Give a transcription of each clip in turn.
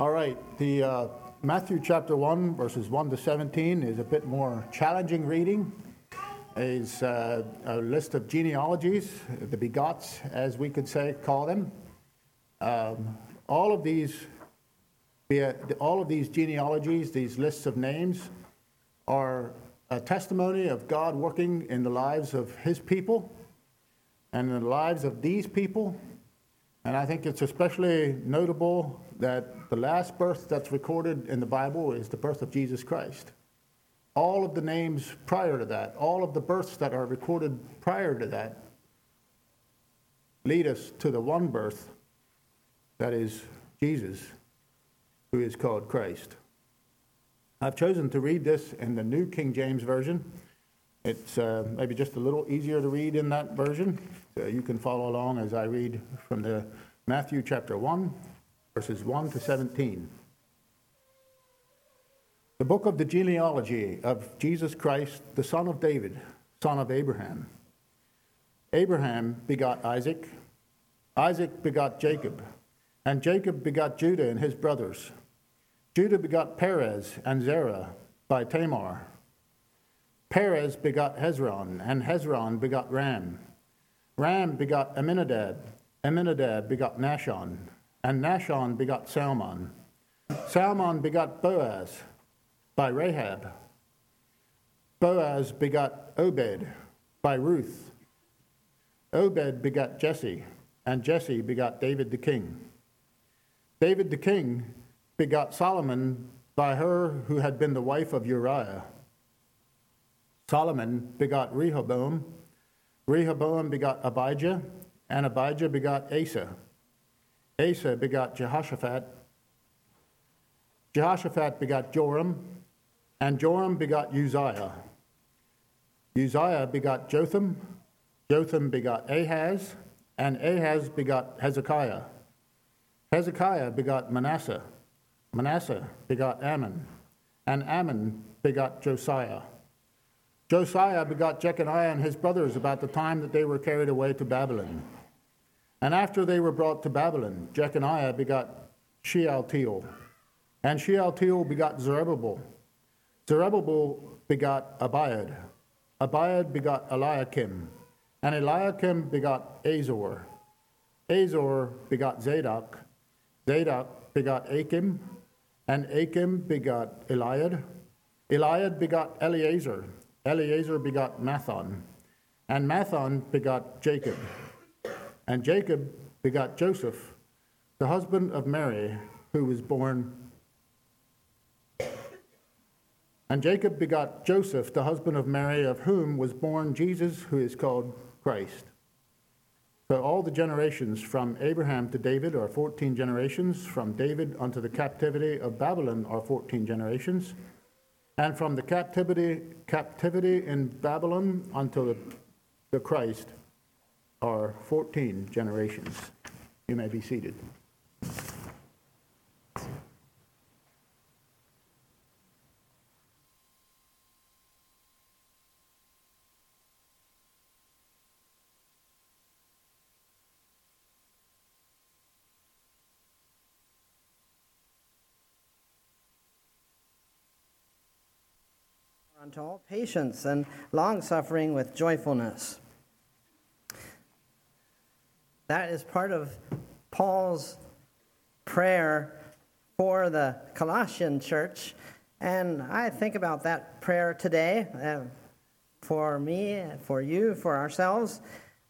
All right, the uh, Matthew chapter 1, verses 1 to 17 is a bit more challenging reading. It's uh, a list of genealogies, the begots, as we could say, call them. Um, all of these, all of these genealogies, these lists of names, are a testimony of God working in the lives of His people and in the lives of these people. And I think it's especially notable that the last birth that's recorded in the Bible is the birth of Jesus Christ. All of the names prior to that, all of the births that are recorded prior to that, lead us to the one birth that is Jesus, who is called Christ. I've chosen to read this in the New King James Version. It's uh, maybe just a little easier to read in that version. So you can follow along as I read from the Matthew chapter 1, verses 1 to 17. The book of the genealogy of Jesus Christ, the son of David, son of Abraham. Abraham begot Isaac, Isaac begot Jacob, and Jacob begot Judah and his brothers. Judah begot Perez and Zerah by Tamar. Perez begot Hezron, and Hezron begot Ram. Ram begot Amminadab, Amminadab begot Nahshon, and Nahshon begot Salmon. Salmon begot Boaz by Rahab. Boaz begot Obed by Ruth. Obed begot Jesse, and Jesse begot David the king. David the king begot Solomon by her who had been the wife of Uriah. Solomon begot Rehoboam. Rehoboam begot Abijah, and Abijah begot Asa. Asa begot Jehoshaphat. Jehoshaphat begot Joram, and Joram begot Uzziah. Uzziah begot Jotham. Jotham begot Ahaz, and Ahaz begot Hezekiah. Hezekiah begot Manasseh. Manasseh begot Amon, and Amon begot Josiah. Josiah begot Jeconiah and his brothers about the time that they were carried away to Babylon. And after they were brought to Babylon, Jeconiah begot Shealtiel. And Shealtiel begot Zerubbabel. Zerubbabel begot Abiud. Abiud begot Eliakim. And Eliakim begot Azor. Azor begot Zadok. Zadok begot Achim. And Achim begot Eliud. Eliud begot Eleazar. Eleazar begot Matthan. And Matthan begot Jacob. And Jacob begot Joseph, the husband of Mary, who was born. And Jacob begot Joseph, the husband of Mary, of whom was born Jesus, who is called Christ. So all the generations from Abraham to David are 14 generations. From David unto the captivity of Babylon are 14 generations. And from the captivity, captivity in Babylon unto the, the Christ are 14 generations. You may be seated. Patience and long suffering with joyfulness. That is part of Paul's prayer for the Colossian church. And I think about that prayer today uh, for me, for you, for ourselves,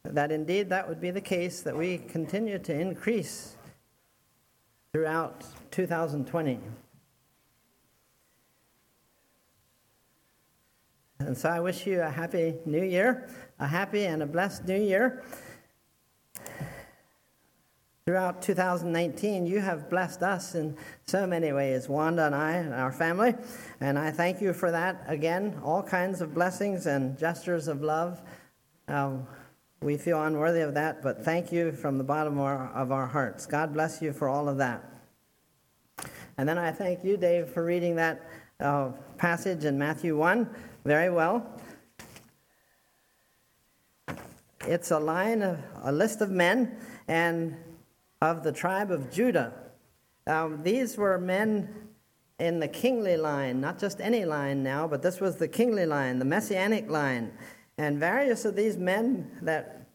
that indeed that would be the case, that we continue to increase throughout 2020. And so I wish you a happy new year, a happy and a blessed new year. Throughout 2019, you have blessed us in so many ways, Wanda and I and our family. And I thank you for that. Again, all kinds of blessings and gestures of love. Um, we feel unworthy of that, but thank you from the bottom of our, of our hearts. God bless you for all of that. And then I thank you, Dave, for reading that uh, passage in Matthew 1 very well. It's a line of a list of men and of the tribe of Judah. Um, these were men in the kingly line, not just any line now, but this was the kingly line, the messianic line. And various of these men that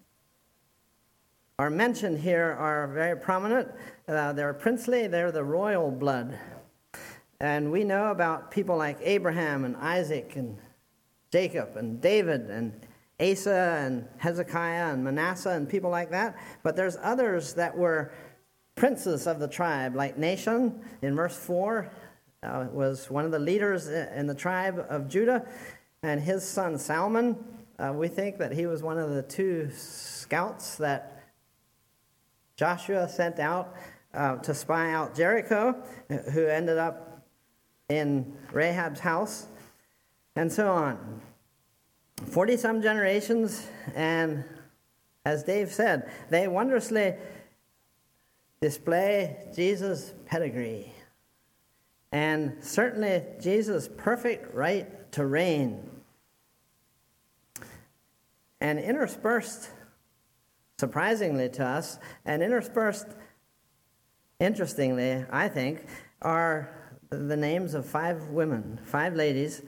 are mentioned here are very prominent. Uh, they're princely, they're the royal blood. And we know about people like Abraham and Isaac and Jacob and David and Asa and Hezekiah and Manasseh and people like that. But there's others that were princes of the tribe, like Nahshon in verse 4 uh, was one of the leaders in the tribe of Judah. And his son Salmon, uh, we think that he was one of the two scouts that Joshua sent out uh, to spy out Jericho, who ended up in Rahab's house, and so on. 40 some generations, and as Dave said, they wondrously display Jesus' pedigree and certainly Jesus' perfect right to reign. And interspersed, surprisingly to us, and interspersed, interestingly, I think, are the names of five women, five ladies.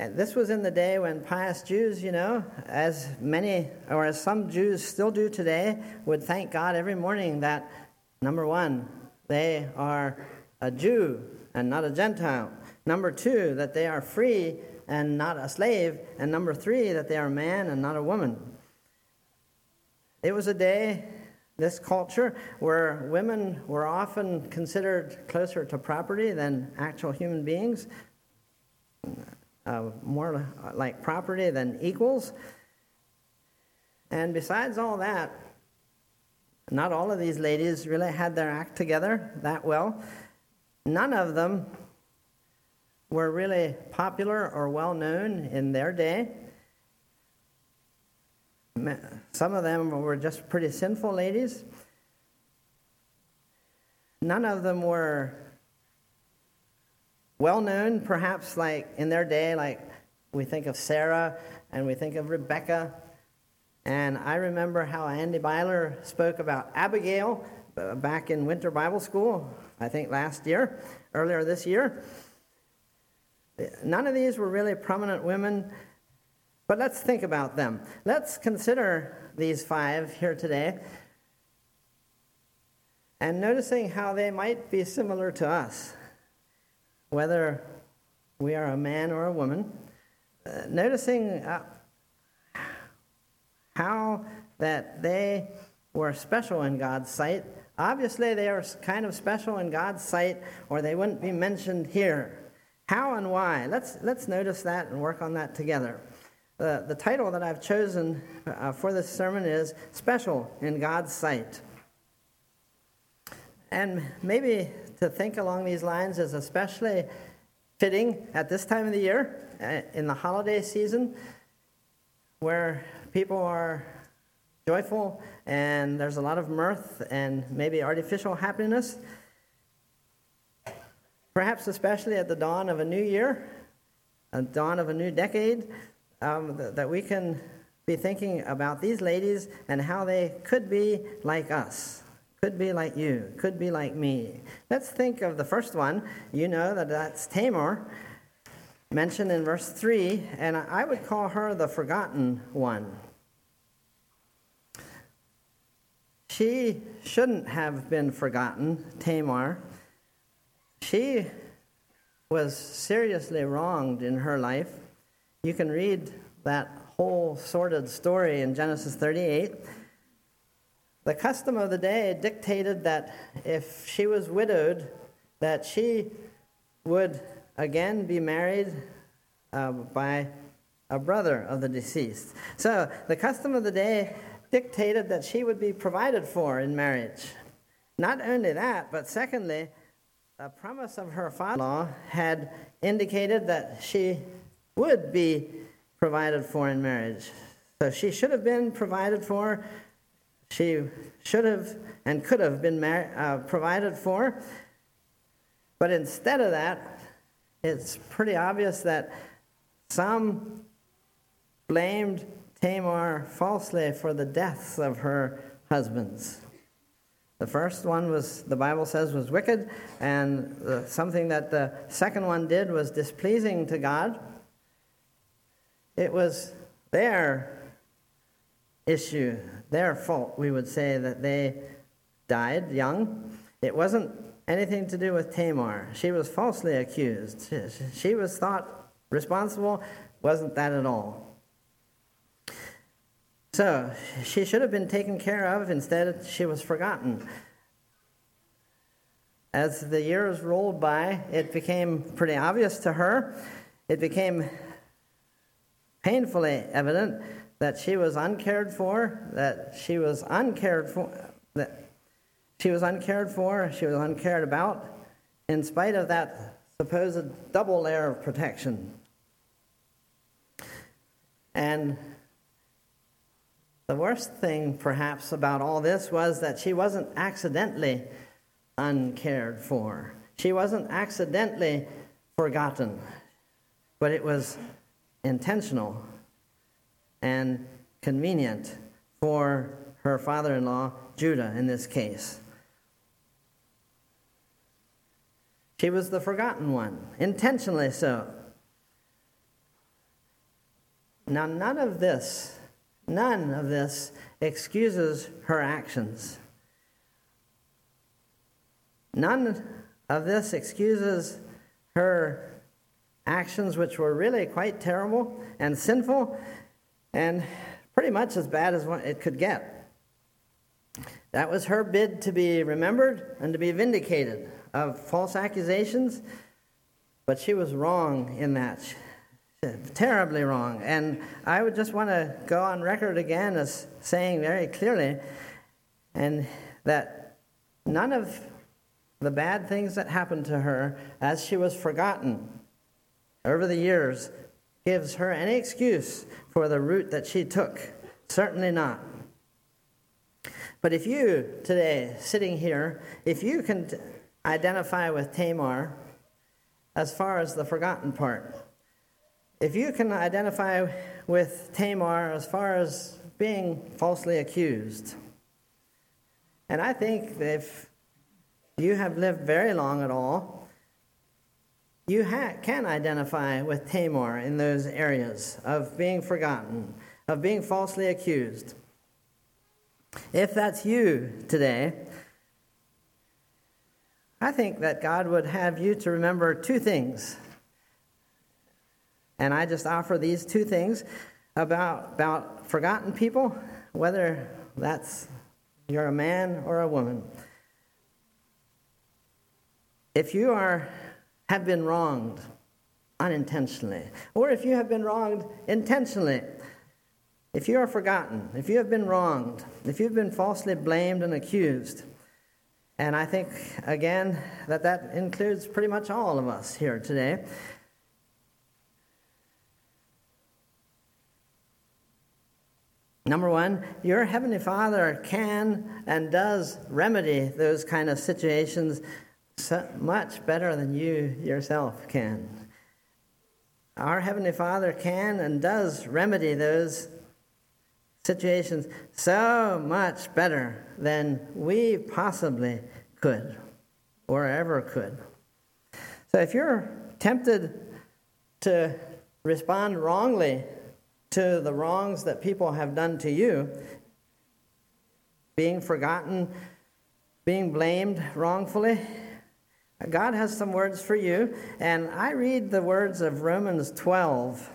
And this was in the day when pious Jews, you know, as many, or as some Jews still do today, would thank God every morning that, number one, they are a Jew and not a Gentile. Number two, that they are free and not a slave. And number three, that they are a man and not a woman. It was a day this culture where women were often considered closer to property than actual human beings, uh, more like property than equals. And besides all that, not all of these ladies really had their act together that well. None of them were really popular or well known in their day. Some of them were just pretty sinful ladies. None of them were well known, perhaps like in their day, like we think of Sarah and we think of Rebecca. And I remember how Andy Byler spoke about Abigail uh, back in winter Bible school, I think last year, earlier this year. None of these were really prominent women but let's think about them. Let's consider these five here today and noticing how they might be similar to us, whether we are a man or a woman. Uh, noticing uh, how that they were special in God's sight. Obviously, they are kind of special in God's sight, or they wouldn't be mentioned here. How and why? Let's, let's notice that and work on that together. The, the title that I've chosen uh, for this sermon is Special in God's Sight. And maybe to think along these lines is especially fitting at this time of the year, uh, in the holiday season, where people are joyful and there's a lot of mirth and maybe artificial happiness. Perhaps especially at the dawn of a new year, a dawn of a new decade, um, th- that we can be thinking about these ladies and how they could be like us, could be like you, could be like me. Let's think of the first one. You know that that's Tamar, mentioned in verse 3, and I would call her the forgotten one. She shouldn't have been forgotten, Tamar. She was seriously wronged in her life. You can read that whole sordid story in Genesis 38. The custom of the day dictated that if she was widowed, that she would again be married uh, by a brother of the deceased. So the custom of the day dictated that she would be provided for in marriage. Not only that, but secondly, the promise of her father in law had indicated that she would be provided for in marriage. So she should have been provided for. She should have and could have been mar- uh, provided for. But instead of that, it's pretty obvious that some blamed Tamar falsely for the deaths of her husbands. The first one was, the Bible says, was wicked, and the, something that the second one did was displeasing to God. It was their issue, their fault, we would say, that they died young. It wasn't anything to do with Tamar. She was falsely accused. She was thought responsible, wasn't that at all. So she should have been taken care of, instead, she was forgotten. As the years rolled by, it became pretty obvious to her. It became painfully evident that she was uncared for, that she was uncared for, that she was uncared for, she was uncared about, in spite of that supposed double layer of protection. And the worst thing, perhaps, about all this was that she wasn't accidentally uncared for. She wasn't accidentally forgotten, but it was intentional and convenient for her father in law, Judah, in this case. She was the forgotten one, intentionally so. Now, none of this None of this excuses her actions. None of this excuses her actions, which were really quite terrible and sinful and pretty much as bad as it could get. That was her bid to be remembered and to be vindicated of false accusations, but she was wrong in that terribly wrong. And I would just want to go on record again as saying very clearly and that none of the bad things that happened to her as she was forgotten over the years gives her any excuse for the route that she took. Certainly not. But if you today, sitting here, if you can identify with Tamar as far as the forgotten part, if you can identify with Tamar as far as being falsely accused, and I think if you have lived very long at all, you ha- can identify with Tamar in those areas of being forgotten, of being falsely accused. If that's you today, I think that God would have you to remember two things and I just offer these two things about, about forgotten people, whether that's you're a man or a woman. If you are have been wronged unintentionally, or if you have been wronged intentionally, if you are forgotten, if you have been wronged, if you've been falsely blamed and accused, and I think, again, that that includes pretty much all of us here today. Number one, your Heavenly Father can and does remedy those kind of situations so much better than you yourself can. Our Heavenly Father can and does remedy those situations so much better than we possibly could or ever could. So if you're tempted to respond wrongly to the wrongs that people have done to you, being forgotten, being blamed wrongfully. God has some words for you, and I read the words of Romans 12.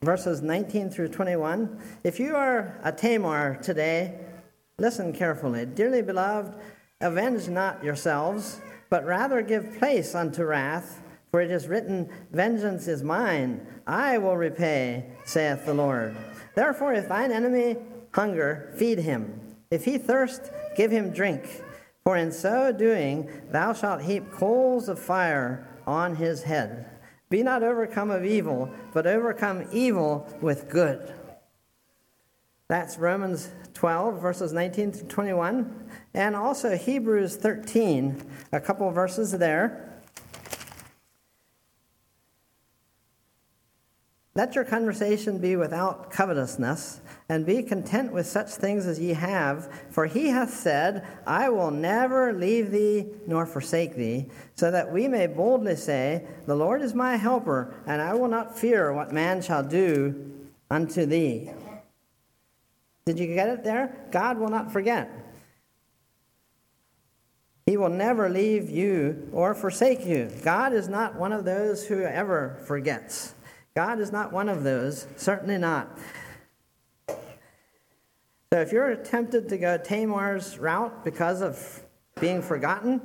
Verses 19 through 21. If you are a Tamar today, listen carefully. Dearly beloved, avenge not yourselves but rather give place unto wrath, for it is written, Vengeance is mine, I will repay, saith the Lord. Therefore, if thine enemy hunger, feed him. If he thirst, give him drink. For in so doing, thou shalt heap coals of fire on his head. Be not overcome of evil, but overcome evil with good. That's Romans 12, verses 19 to 21 and also Hebrews 13, a couple verses there. Let your conversation be without covetousness, and be content with such things as ye have. For he hath said, I will never leave thee nor forsake thee, so that we may boldly say, The Lord is my helper, and I will not fear what man shall do unto thee. Did you get it there? God will not forget. He will never leave you or forsake you. God is not one of those who ever forgets. God is not one of those, certainly not. So if you're tempted to go Tamar's route because of being forgotten,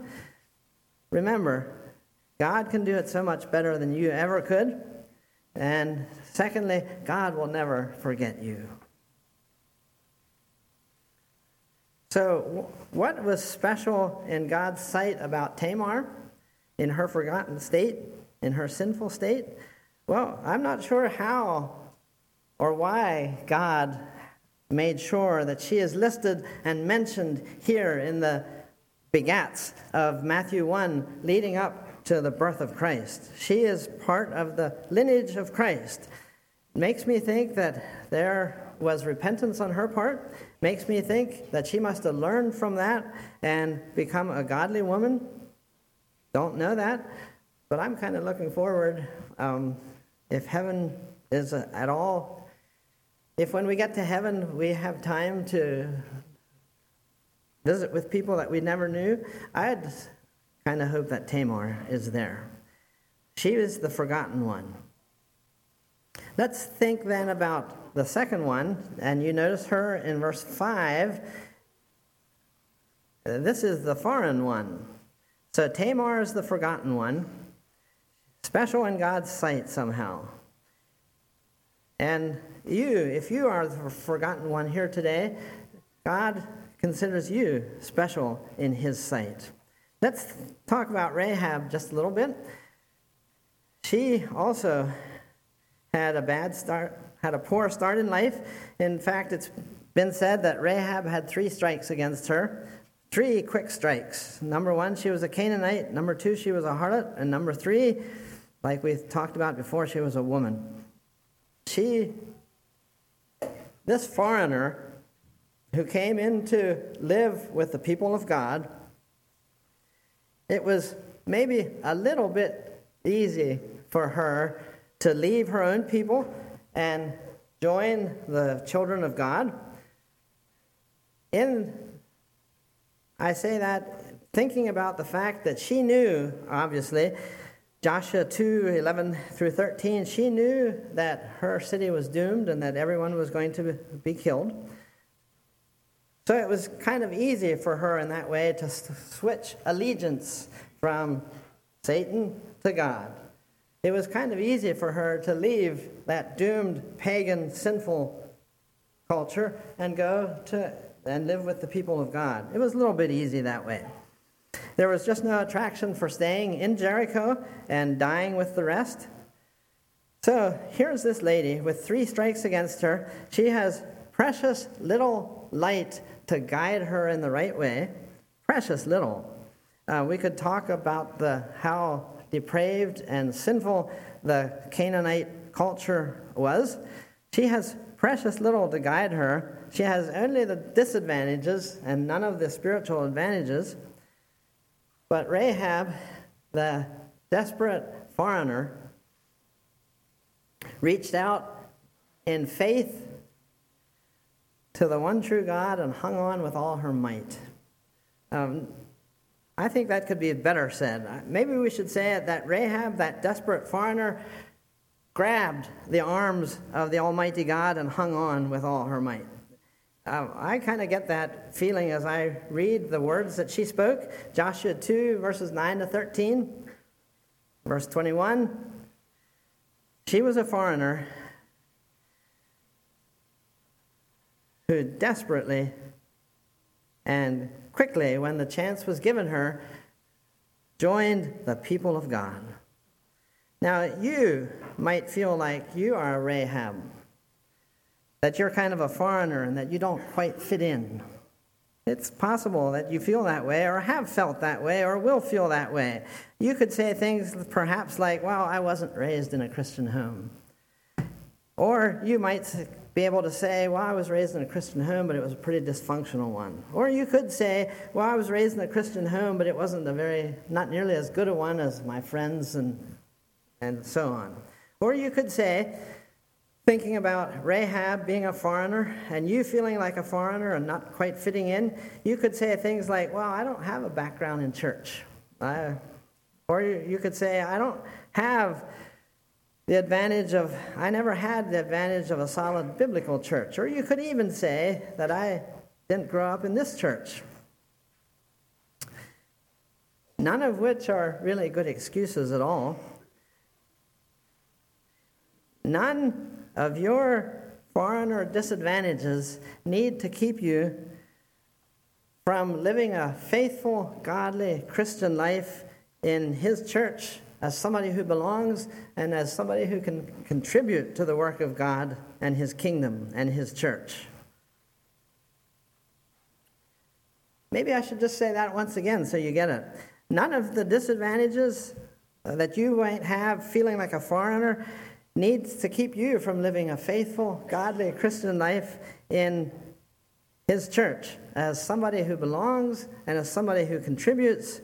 remember, God can do it so much better than you ever could. And secondly, God will never forget you. So, what was special in God's sight about Tamar in her forgotten state, in her sinful state? Well, I'm not sure how or why God made sure that she is listed and mentioned here in the begats of Matthew 1 leading up to the birth of Christ. She is part of the lineage of Christ. It makes me think that there was repentance on her part. Makes me think that she must have learned from that and become a godly woman. Don't know that, but I'm kind of looking forward. Um, if heaven is at all, if when we get to heaven we have time to visit with people that we never knew, I'd kind of hope that Tamar is there. She is the forgotten one. Let's think then about the second one, and you notice her in verse 5. This is the foreign one. So Tamar is the forgotten one, special in God's sight somehow. And you, if you are the forgotten one here today, God considers you special in his sight. Let's talk about Rahab just a little bit. She also had a bad start, had a poor start in life. In fact, it's been said that Rahab had three strikes against her. Three quick strikes. Number one, she was a Canaanite. Number two, she was a harlot. And number three, like we talked about before, she was a woman. She, this foreigner who came in to live with the people of God, it was maybe a little bit easy for her to leave her own people and join the children of God. In I say that thinking about the fact that she knew, obviously, Joshua 2 11 through 13, she knew that her city was doomed and that everyone was going to be killed. So it was kind of easy for her in that way to switch allegiance from Satan to God it was kind of easy for her to leave that doomed pagan sinful culture and go to and live with the people of God. It was a little bit easy that way. There was just no attraction for staying in Jericho and dying with the rest. So here's this lady with three strikes against her. She has precious little light to guide her in the right way. Precious little. Uh, we could talk about the how depraved and sinful the Canaanite culture was, she has precious little to guide her. She has only the disadvantages and none of the spiritual advantages. But Rahab, the desperate foreigner, reached out in faith to the one true God and hung on with all her might. Um, I think that could be better said. Maybe we should say it that Rahab, that desperate foreigner, grabbed the arms of the Almighty God and hung on with all her might. Uh, I kind of get that feeling as I read the words that she spoke. Joshua 2, verses 9 to 13, verse 21. She was a foreigner who desperately and quickly, when the chance was given her, joined the people of God. Now, you might feel like you are a Rahab, that you're kind of a foreigner and that you don't quite fit in. It's possible that you feel that way, or have felt that way, or will feel that way. You could say things perhaps like, Well, I wasn't raised in a Christian home. Or you might be able to say, Well, I was raised in a Christian home, but it was a pretty dysfunctional one. Or you could say, Well, I was raised in a Christian home, but it wasn't a very, not nearly as good a one as my friends and, and so on. Or you could say, thinking about Rahab being a foreigner and you feeling like a foreigner and not quite fitting in, you could say things like, Well, I don't have a background in church. I, or you could say, I don't have the advantage of, I never had the advantage of a solid biblical church. Or you could even say that I didn't grow up in this church. None of which are really good excuses at all. None of your foreigner disadvantages need to keep you from living a faithful, godly Christian life in His church as somebody who belongs and as somebody who can contribute to the work of God and His kingdom and His church. Maybe I should just say that once again so you get it. None of the disadvantages that you might have feeling like a foreigner needs to keep you from living a faithful, godly Christian life in His church as somebody who belongs and as somebody who contributes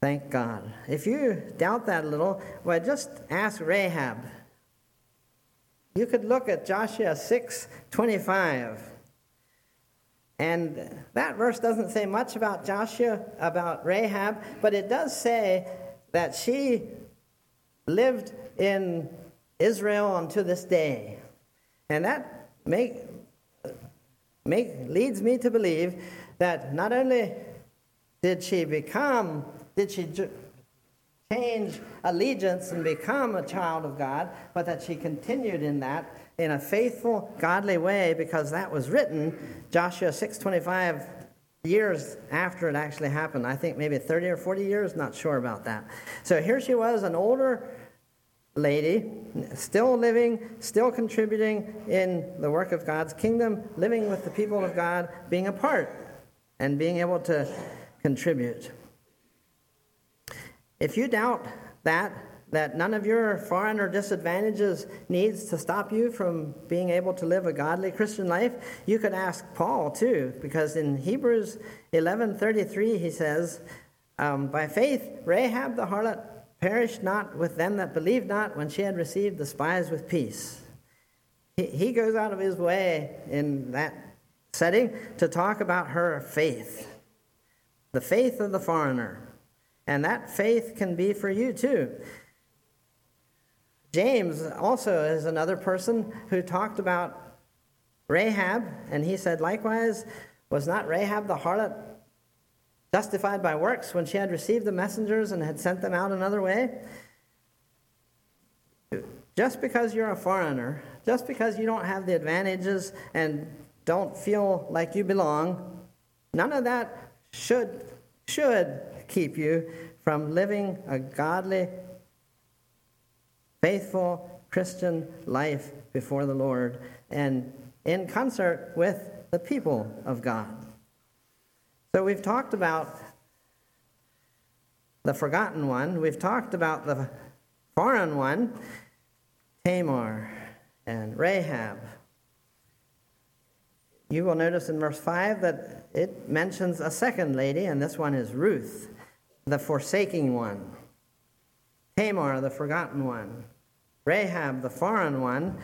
Thank God. If you doubt that a little, well, just ask Rahab. You could look at Joshua 6 25. And that verse doesn't say much about Joshua, about Rahab, but it does say that she lived in Israel unto this day. And that make, make, leads me to believe that not only did she become did she change allegiance and become a child of God, but that she continued in that in a faithful, godly way because that was written Joshua 6:25 years after it actually happened. I think maybe 30 or 40 years, not sure about that. So here she was, an older lady, still living, still contributing in the work of God's kingdom, living with the people of God, being a part and being able to contribute. If you doubt that, that none of your foreign or disadvantages needs to stop you from being able to live a godly Christian life, you could ask Paul too, because in Hebrews 11:33 he says, um, "By faith Rahab the harlot perished not with them that believed not when she had received the spies with peace." He, he goes out of his way in that setting to talk about her faith, the faith of the foreigner. And that faith can be for you too. James also is another person who talked about Rahab, and he said, likewise, was not Rahab the harlot justified by works when she had received the messengers and had sent them out another way? Just because you're a foreigner, just because you don't have the advantages and don't feel like you belong, none of that should should keep you from living a godly, faithful Christian life before the Lord and in concert with the people of God. So we've talked about the forgotten one, we've talked about the foreign one, Tamar and Rahab. You will notice in verse 5 that it mentions a second lady, and this one is Ruth the forsaking one, Tamar, the forgotten one, Rahab, the foreign one.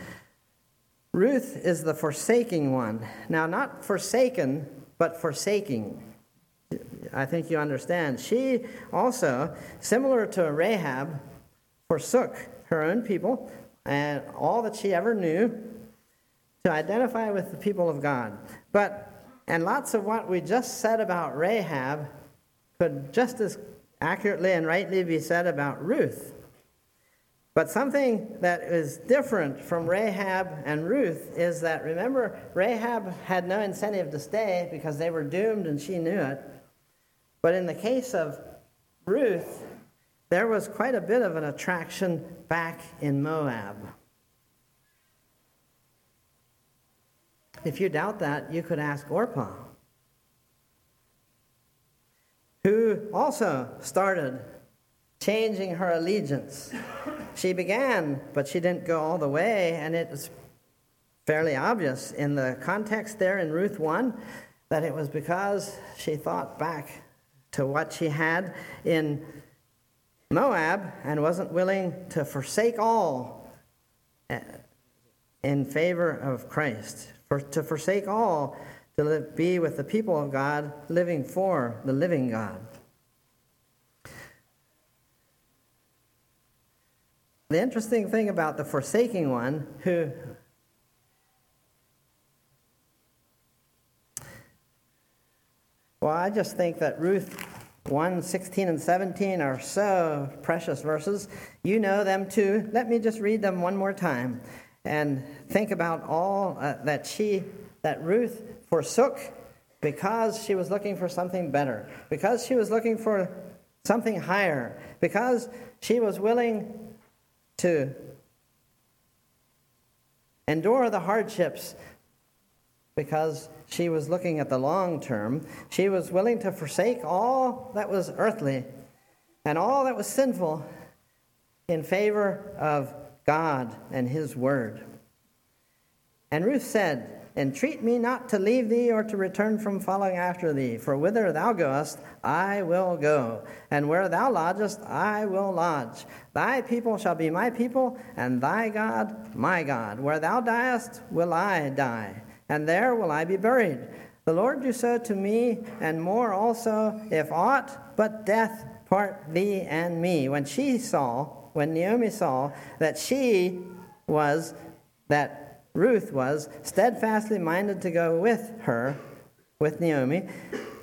Ruth is the forsaking one. Now, not forsaken, but forsaking. I think you understand. She also, similar to Rahab, forsook her own people and all that she ever knew to identify with the people of God. But, and lots of what we just said about Rahab could just as accurately and rightly be said about Ruth. But something that is different from Rahab and Ruth is that remember, Rahab had no incentive to stay because they were doomed and she knew it. But in the case of Ruth, there was quite a bit of an attraction back in Moab. If you doubt that, you could ask Orpah who also started changing her allegiance. She began, but she didn't go all the way, and it was fairly obvious in the context there in Ruth 1 that it was because she thought back to what she had in Moab and wasn't willing to forsake all eh, in favor of Christ, for, to forsake all to live, be with the people of God, living for the living God. The interesting thing about the forsaking one, who well, I just think that Ruth 1 16 and 17 are so precious verses. You know them too. Let me just read them one more time and think about all uh, that she, that Ruth forsook because she was looking for something better, because she was looking for something higher, because she was willing to endure the hardships because she was looking at the long term. She was willing to forsake all that was earthly and all that was sinful in favor of God and His Word. And Ruth said, Entreat me not to leave thee or to return from following after thee, for whither thou goest, I will go, and where thou lodgest, I will lodge. Thy people shall be my people, and thy God my God. Where thou diest, will I die, and there will I be buried. The Lord do so to me, and more also, if aught but death part thee and me. When she saw, when Naomi saw that she was, that Ruth was steadfastly minded to go with her, with Naomi.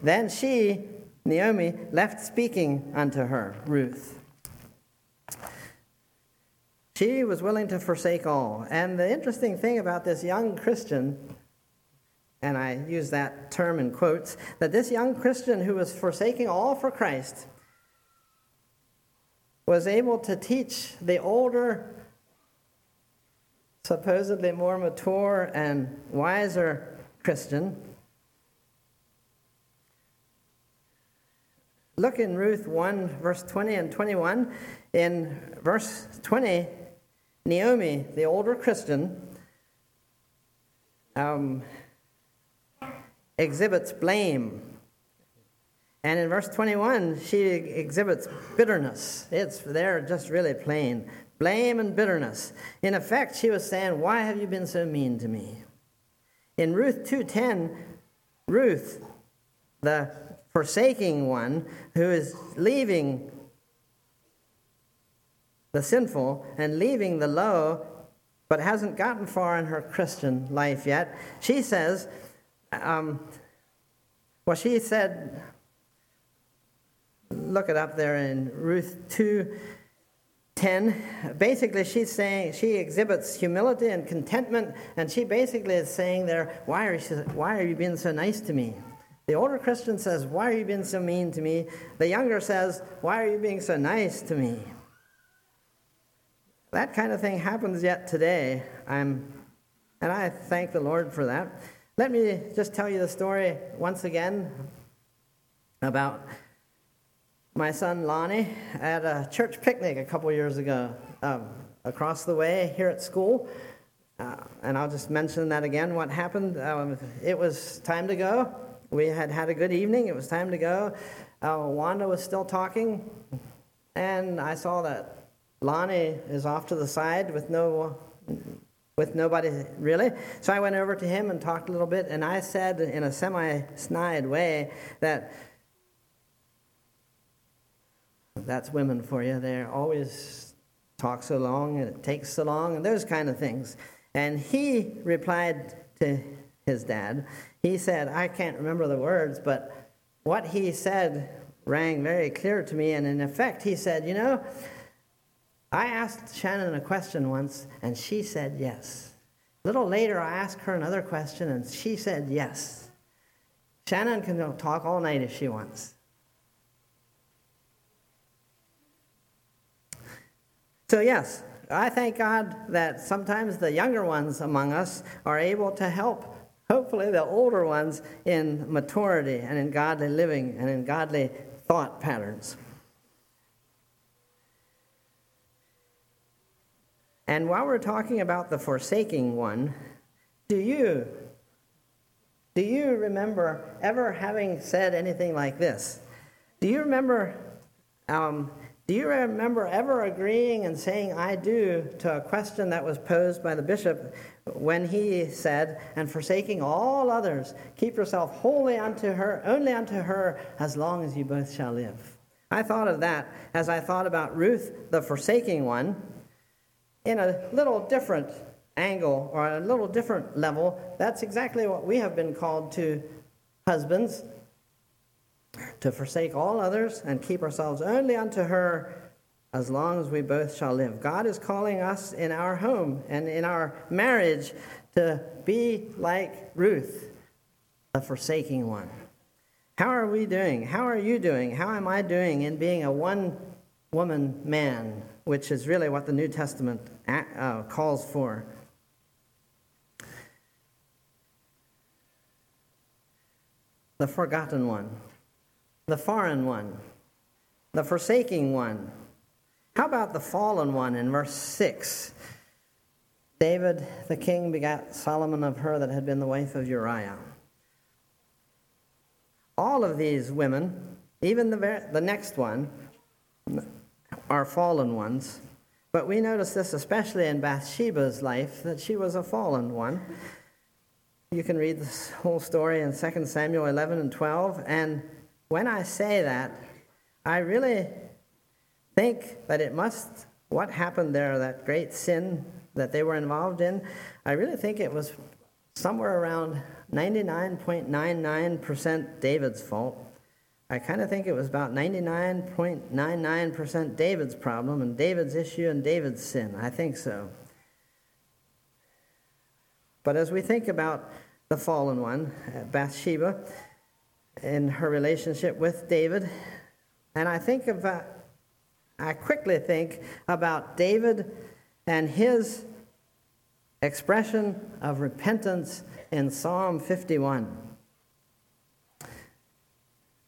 Then she, Naomi, left speaking unto her, Ruth. She was willing to forsake all. And the interesting thing about this young Christian, and I use that term in quotes, that this young Christian who was forsaking all for Christ was able to teach the older supposedly more mature and wiser Christian. Look in Ruth 1, verse 20 and 21. In verse 20, Naomi, the older Christian, um, exhibits blame. And in verse 21, she exhibits bitterness. It's there just really plain blame and bitterness. In effect, she was saying, "Why have you been so mean to me?" In Ruth 2:10, Ruth, the forsaking one who is leaving the sinful and leaving the low, but hasn't gotten far in her Christian life yet, she says, um, well, she said, look it up there in Ruth 2 10, basically she's saying she exhibits humility and contentment, and she basically is saying there, why are, you, why are you being so nice to me? The older Christian says, Why are you being so mean to me? The younger says, Why are you being so nice to me? That kind of thing happens yet today. I'm, and I thank the Lord for that. Let me just tell you the story once again about my son Lonnie at a church picnic a couple years ago um, across the way here at school. Uh, and I'll just mention that again. What happened? Um, it was time to go. We had had a good evening. It was time to go. Uh, Wanda was still talking, and I saw that Lonnie is off to the side with no, with nobody really. So I went over to him and talked a little bit, and I said in a semi-snide way that that's women for you. They always talk so long and it takes so long and those kind of things. And he replied to his dad. He said, I can't remember the words, but what he said rang very clear to me. And in effect, he said, You know, I asked Shannon a question once, and she said yes. A little later, I asked her another question, and she said yes. Shannon can talk all night if she wants. So, yes, I thank God that sometimes the younger ones among us are able to help, hopefully, the older ones in maturity and in godly living and in godly thought patterns. And while we're talking about the forsaking one, do you do you remember ever having said anything like this? Do you remember um, do you remember ever agreeing and saying I do to a question that was posed by the bishop when he said, and forsaking all others, keep yourself wholly unto her, only unto her, as long as you both shall live? I thought of that as I thought about Ruth, the forsaking one, in a little different angle or a little different level. That's exactly what we have been called to, husbands, to forsake all others and keep ourselves only unto her as long as we both shall live. God is calling us in our home and in our marriage to be like Ruth, the forsaking one. How are we doing? How are you doing? How am I doing in being a one woman man, which is really what the New Testament uh, calls for? The forgotten one the foreign one, the forsaking one. How about the fallen one in verse 6? David the king begat Solomon of her that had been the wife of Uriah. All of these women, even the, ver- the next one, are fallen ones. But we notice this especially in Bathsheba's life, that she was a fallen one. You can read this whole story in 2 Samuel 11 and 12. And when I say that, I really think that it must, what happened there, that great sin that they were involved in, I really think it was somewhere around 99.99% David's fault. I kind of think it was about 99.99% David's problem and David's issue and David's sin. I think so. But as we think about the fallen one, uh, Bathsheba, in her relationship with David. And I think about, uh, I quickly think about David and his expression of repentance in Psalm 51,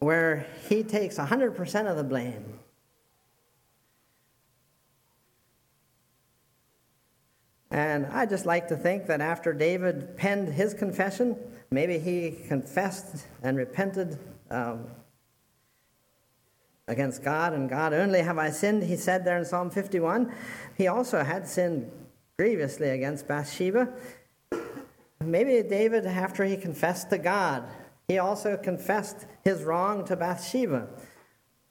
where he takes 100% of the blame. And I just like to think that after David penned his confession, maybe he confessed and repented um, against God, and God only have I sinned, he said there in Psalm 51. He also had sinned grievously against Bathsheba. Maybe David, after he confessed to God, he also confessed his wrong to Bathsheba.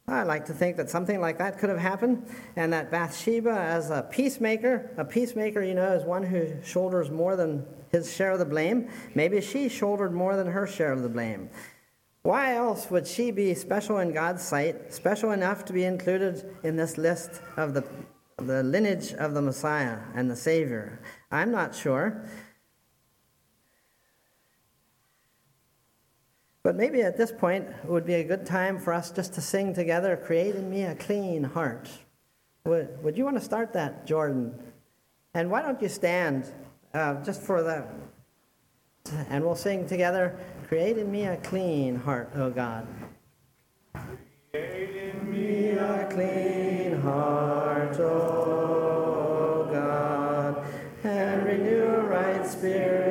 I like to think that something like that could have happened, and that Bathsheba, as a peacemaker, a peacemaker, you know, is one who shoulders more than his share of the blame. Maybe she shouldered more than her share of the blame. Why else would she be special in God's sight, special enough to be included in this list of the, the lineage of the Messiah and the Savior? I'm not sure. But maybe at this point it would be a good time for us just to sing together, Create in Me a Clean Heart. Would, would you want to start that, Jordan? And why don't you stand uh, just for that? And we'll sing together, Create in Me a Clean Heart, O God. Create in me a clean heart, O God, and renew a right spirit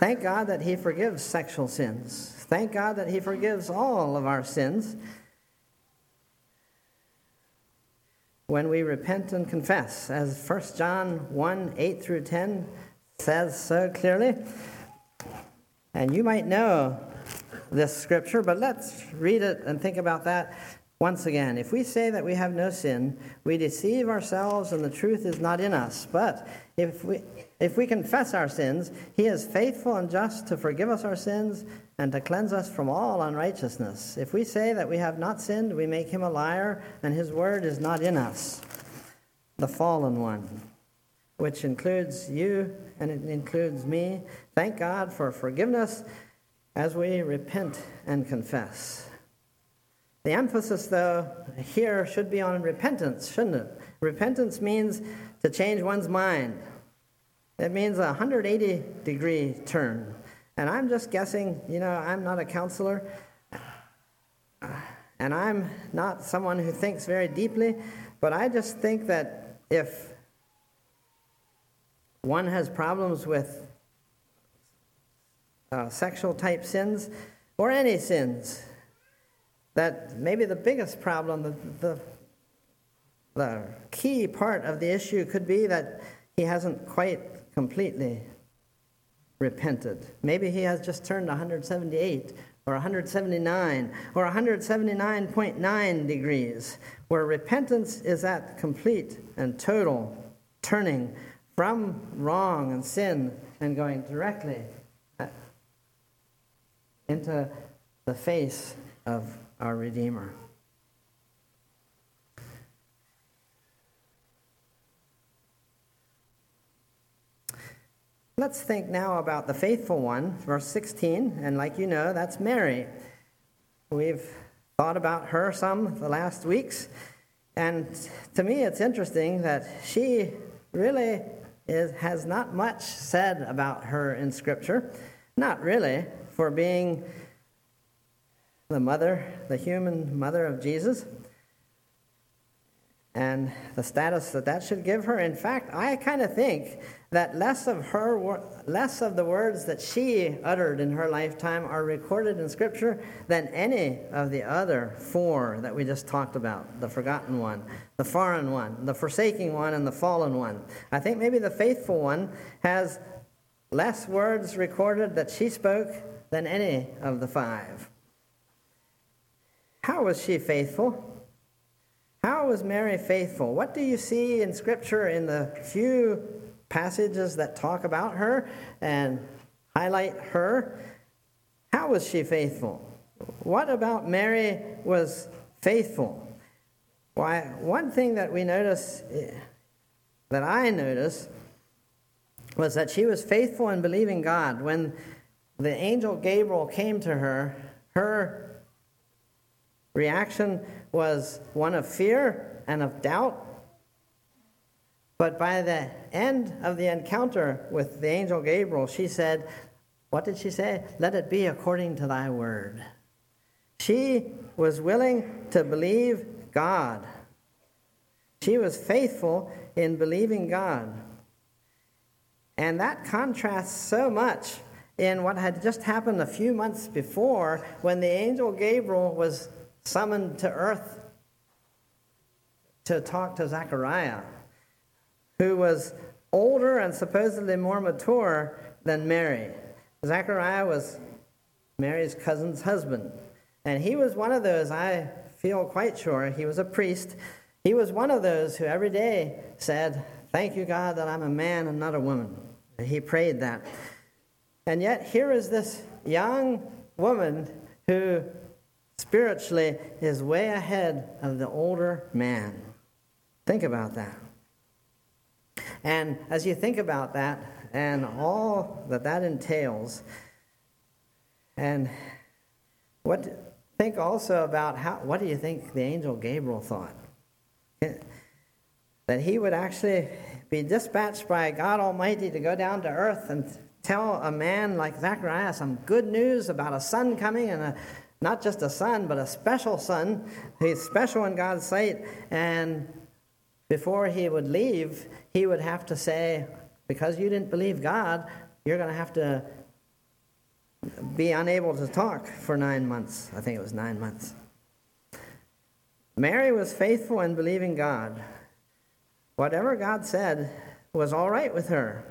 Thank God that He forgives sexual sins. Thank God that He forgives all of our sins when we repent and confess. As 1 John 1 8 through 10 says so clearly. And you might know this scripture, but let's read it and think about that once again. If we say that we have no sin, we deceive ourselves and the truth is not in us. But if we, if we confess our sins, he is faithful and just to forgive us our sins and to cleanse us from all unrighteousness. If we say that we have not sinned, we make him a liar, and his word is not in us. The fallen one, which includes you and it includes me. Thank God for forgiveness as we repent and confess. The emphasis, though, here should be on repentance, shouldn't it? Repentance means to change one's mind. It means a 180 degree turn. And I'm just guessing, you know, I'm not a counselor, and I'm not someone who thinks very deeply, but I just think that if one has problems with uh, sexual type sins or any sins, that maybe the biggest problem, the, the, the key part of the issue could be that he hasn't quite completely repented. Maybe he has just turned 178 or 179 or 179.9 degrees, where repentance is at complete and total turning from wrong and sin and going directly uh, into the face of our Redeemer. Let's think now about the faithful one, verse 16, and like you know, that's Mary. We've thought about her some the last weeks, and to me it's interesting that she really is, has not much said about her in Scripture. Not really, for being the mother, the human mother of Jesus, and the status that that should give her. In fact, I kind of think that less of her, less of the words that she uttered in her lifetime are recorded in Scripture than any of the other four that we just talked about: the forgotten one, the foreign one, the forsaking one, and the fallen one. I think maybe the faithful one has less words recorded that she spoke than any of the five. How was she faithful? How was Mary faithful? What do you see in Scripture in the few passages that talk about her and highlight her? How was she faithful? What about Mary was faithful? Why, one thing that we notice, that I notice, was that she was faithful in believing God. When the angel Gabriel came to her, her reaction was one of fear and of doubt. But by the end of the encounter with the angel Gabriel, she said, What did she say? Let it be according to thy word. She was willing to believe God. She was faithful in believing God. And that contrasts so much in what had just happened a few months before when the angel Gabriel was summoned to earth to talk to Zechariah, who was older and supposedly more mature than Mary. Zechariah was Mary's cousin's husband. And he was one of those, I feel quite sure, he was a priest. He was one of those who every day said, Thank you, God, that I'm a man and not a woman. He prayed that. And yet, here is this young woman who spiritually is way ahead of the older man. Think about that. And as you think about that and all that that entails, and what think also about how what do you think the angel Gabriel thought? That he would actually be dispatched by God Almighty to go down to earth and tell a man like Zacharias some good news about a son coming and a not just a son, but a special son. He's special in God's sight. And before he would leave, he would have to say, Because you didn't believe God, you're going to have to be unable to talk for nine months. I think it was nine months. Mary was faithful in believing God. Whatever God said was all right with her.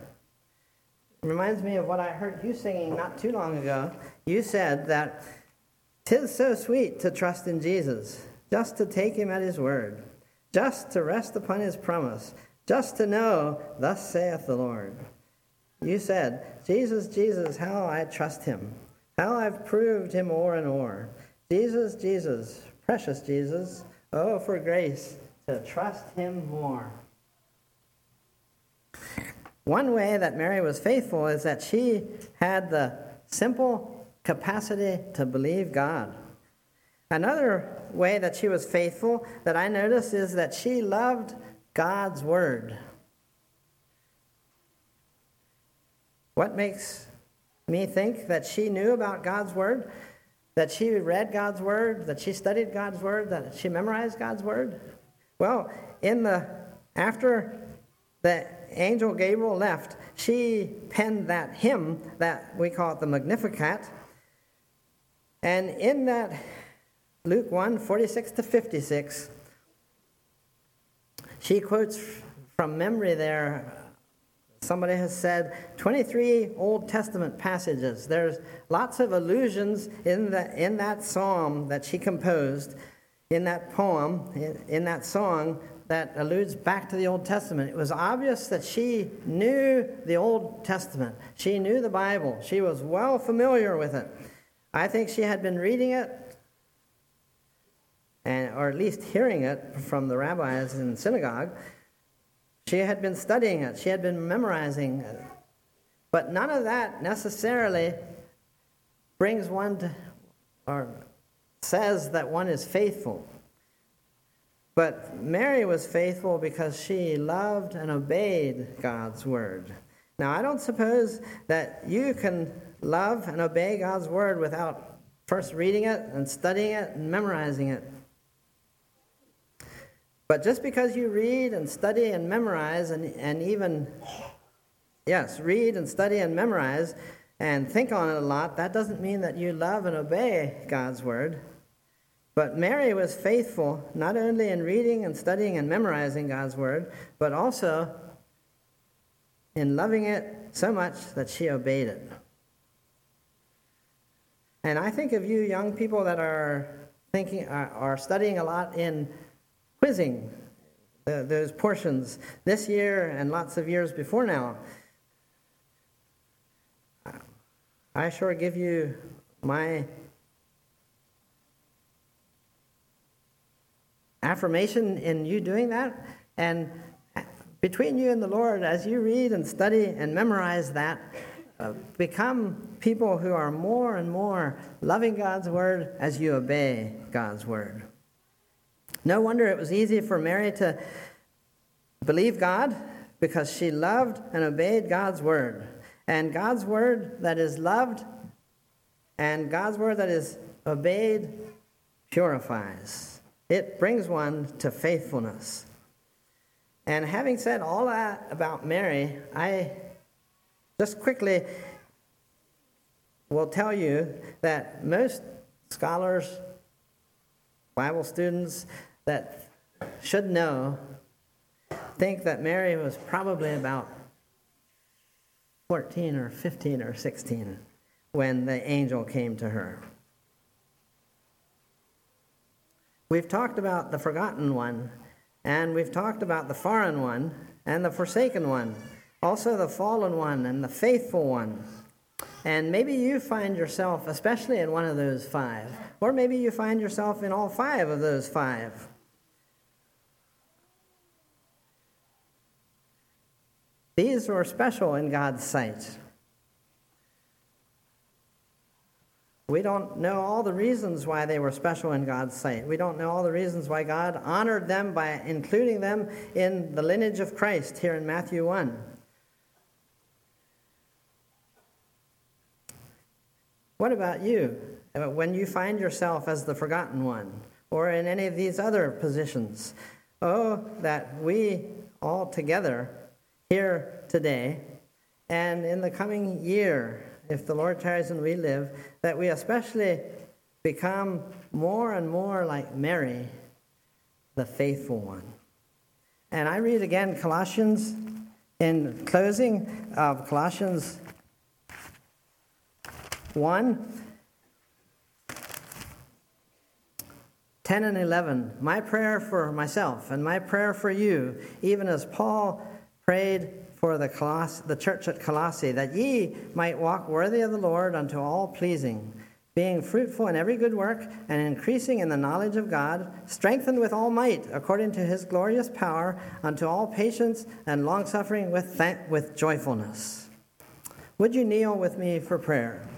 It reminds me of what I heard you singing not too long ago. You said that tis so sweet to trust in Jesus, just to take him at his word, just to rest upon his promise, just to know, thus saith the Lord. You said, Jesus, Jesus, how I trust him, how I've proved him o'er and o'er. Jesus, Jesus, precious Jesus, oh, for grace to trust him more. One way that Mary was faithful is that she had the simple capacity to believe God. Another way that she was faithful that I noticed is that she loved God's Word. What makes me think that she knew about God's Word? That she read God's Word, that she studied God's Word, that she memorized God's Word? Well, in the after the angel Gabriel left, she penned that hymn that we call it the Magnificat. And in that Luke 1 46 to 56, she quotes from memory there. Somebody has said 23 Old Testament passages. There's lots of allusions in, the, in that psalm that she composed, in that poem, in, in that song that alludes back to the Old Testament. It was obvious that she knew the Old Testament. She knew the Bible. She was well familiar with it. I think she had been reading it, and, or at least hearing it from the rabbis in the synagogue. She had been studying it, she had been memorizing it. But none of that necessarily brings one to, or says that one is faithful. But Mary was faithful because she loved and obeyed God's word. Now, I don't suppose that you can love and obey God's word without first reading it and studying it and memorizing it. But just because you read and study and memorize, and, and even, yes, read and study and memorize and think on it a lot, that doesn't mean that you love and obey God's word. But Mary was faithful not only in reading and studying and memorizing God's word, but also in loving it so much that she obeyed it. And I think of you young people that are thinking are, are studying a lot in quizzing the, those portions this year and lots of years before now. I sure give you my affirmation in you doing that. And between you and the Lord, as you read and study and memorize that, uh, become people who are more and more loving God's word as you obey God's word. No wonder it was easy for Mary to believe God because she loved and obeyed God's word. And God's word that is loved and God's word that is obeyed purifies. It brings one to faithfulness. And having said all that about Mary, I just quickly we'll tell you that most scholars, Bible students that should know, think that Mary was probably about 14 or 15 or 16 when the angel came to her. We've talked about the forgotten one, and we've talked about the foreign one, and the forsaken one, also the fallen one, and the faithful one. And maybe you find yourself, especially in one of those five, or maybe you find yourself in all five of those five. These were special in God's sight. We don't know all the reasons why they were special in God's sight. We don't know all the reasons why God honored them by including them in the lineage of Christ here in Matthew 1. What about you? Uh, when you find yourself as the forgotten one, or in any of these other positions, oh, that we all together here today and in the coming year if the Lord tarries and we live, that we especially become more and more like Mary, the faithful one. And I read again Colossians In closing of Colossians 1 10 and 11, my prayer for myself and my prayer for you, even as Paul prayed for the, Coloss- the church at Colossae, that ye might walk worthy of the Lord unto all pleasing, being fruitful in every good work and increasing in the knowledge of God, strengthened with all might according to his glorious power, unto all patience and longsuffering with, thank- with joyfulness. Would you kneel with me for prayer?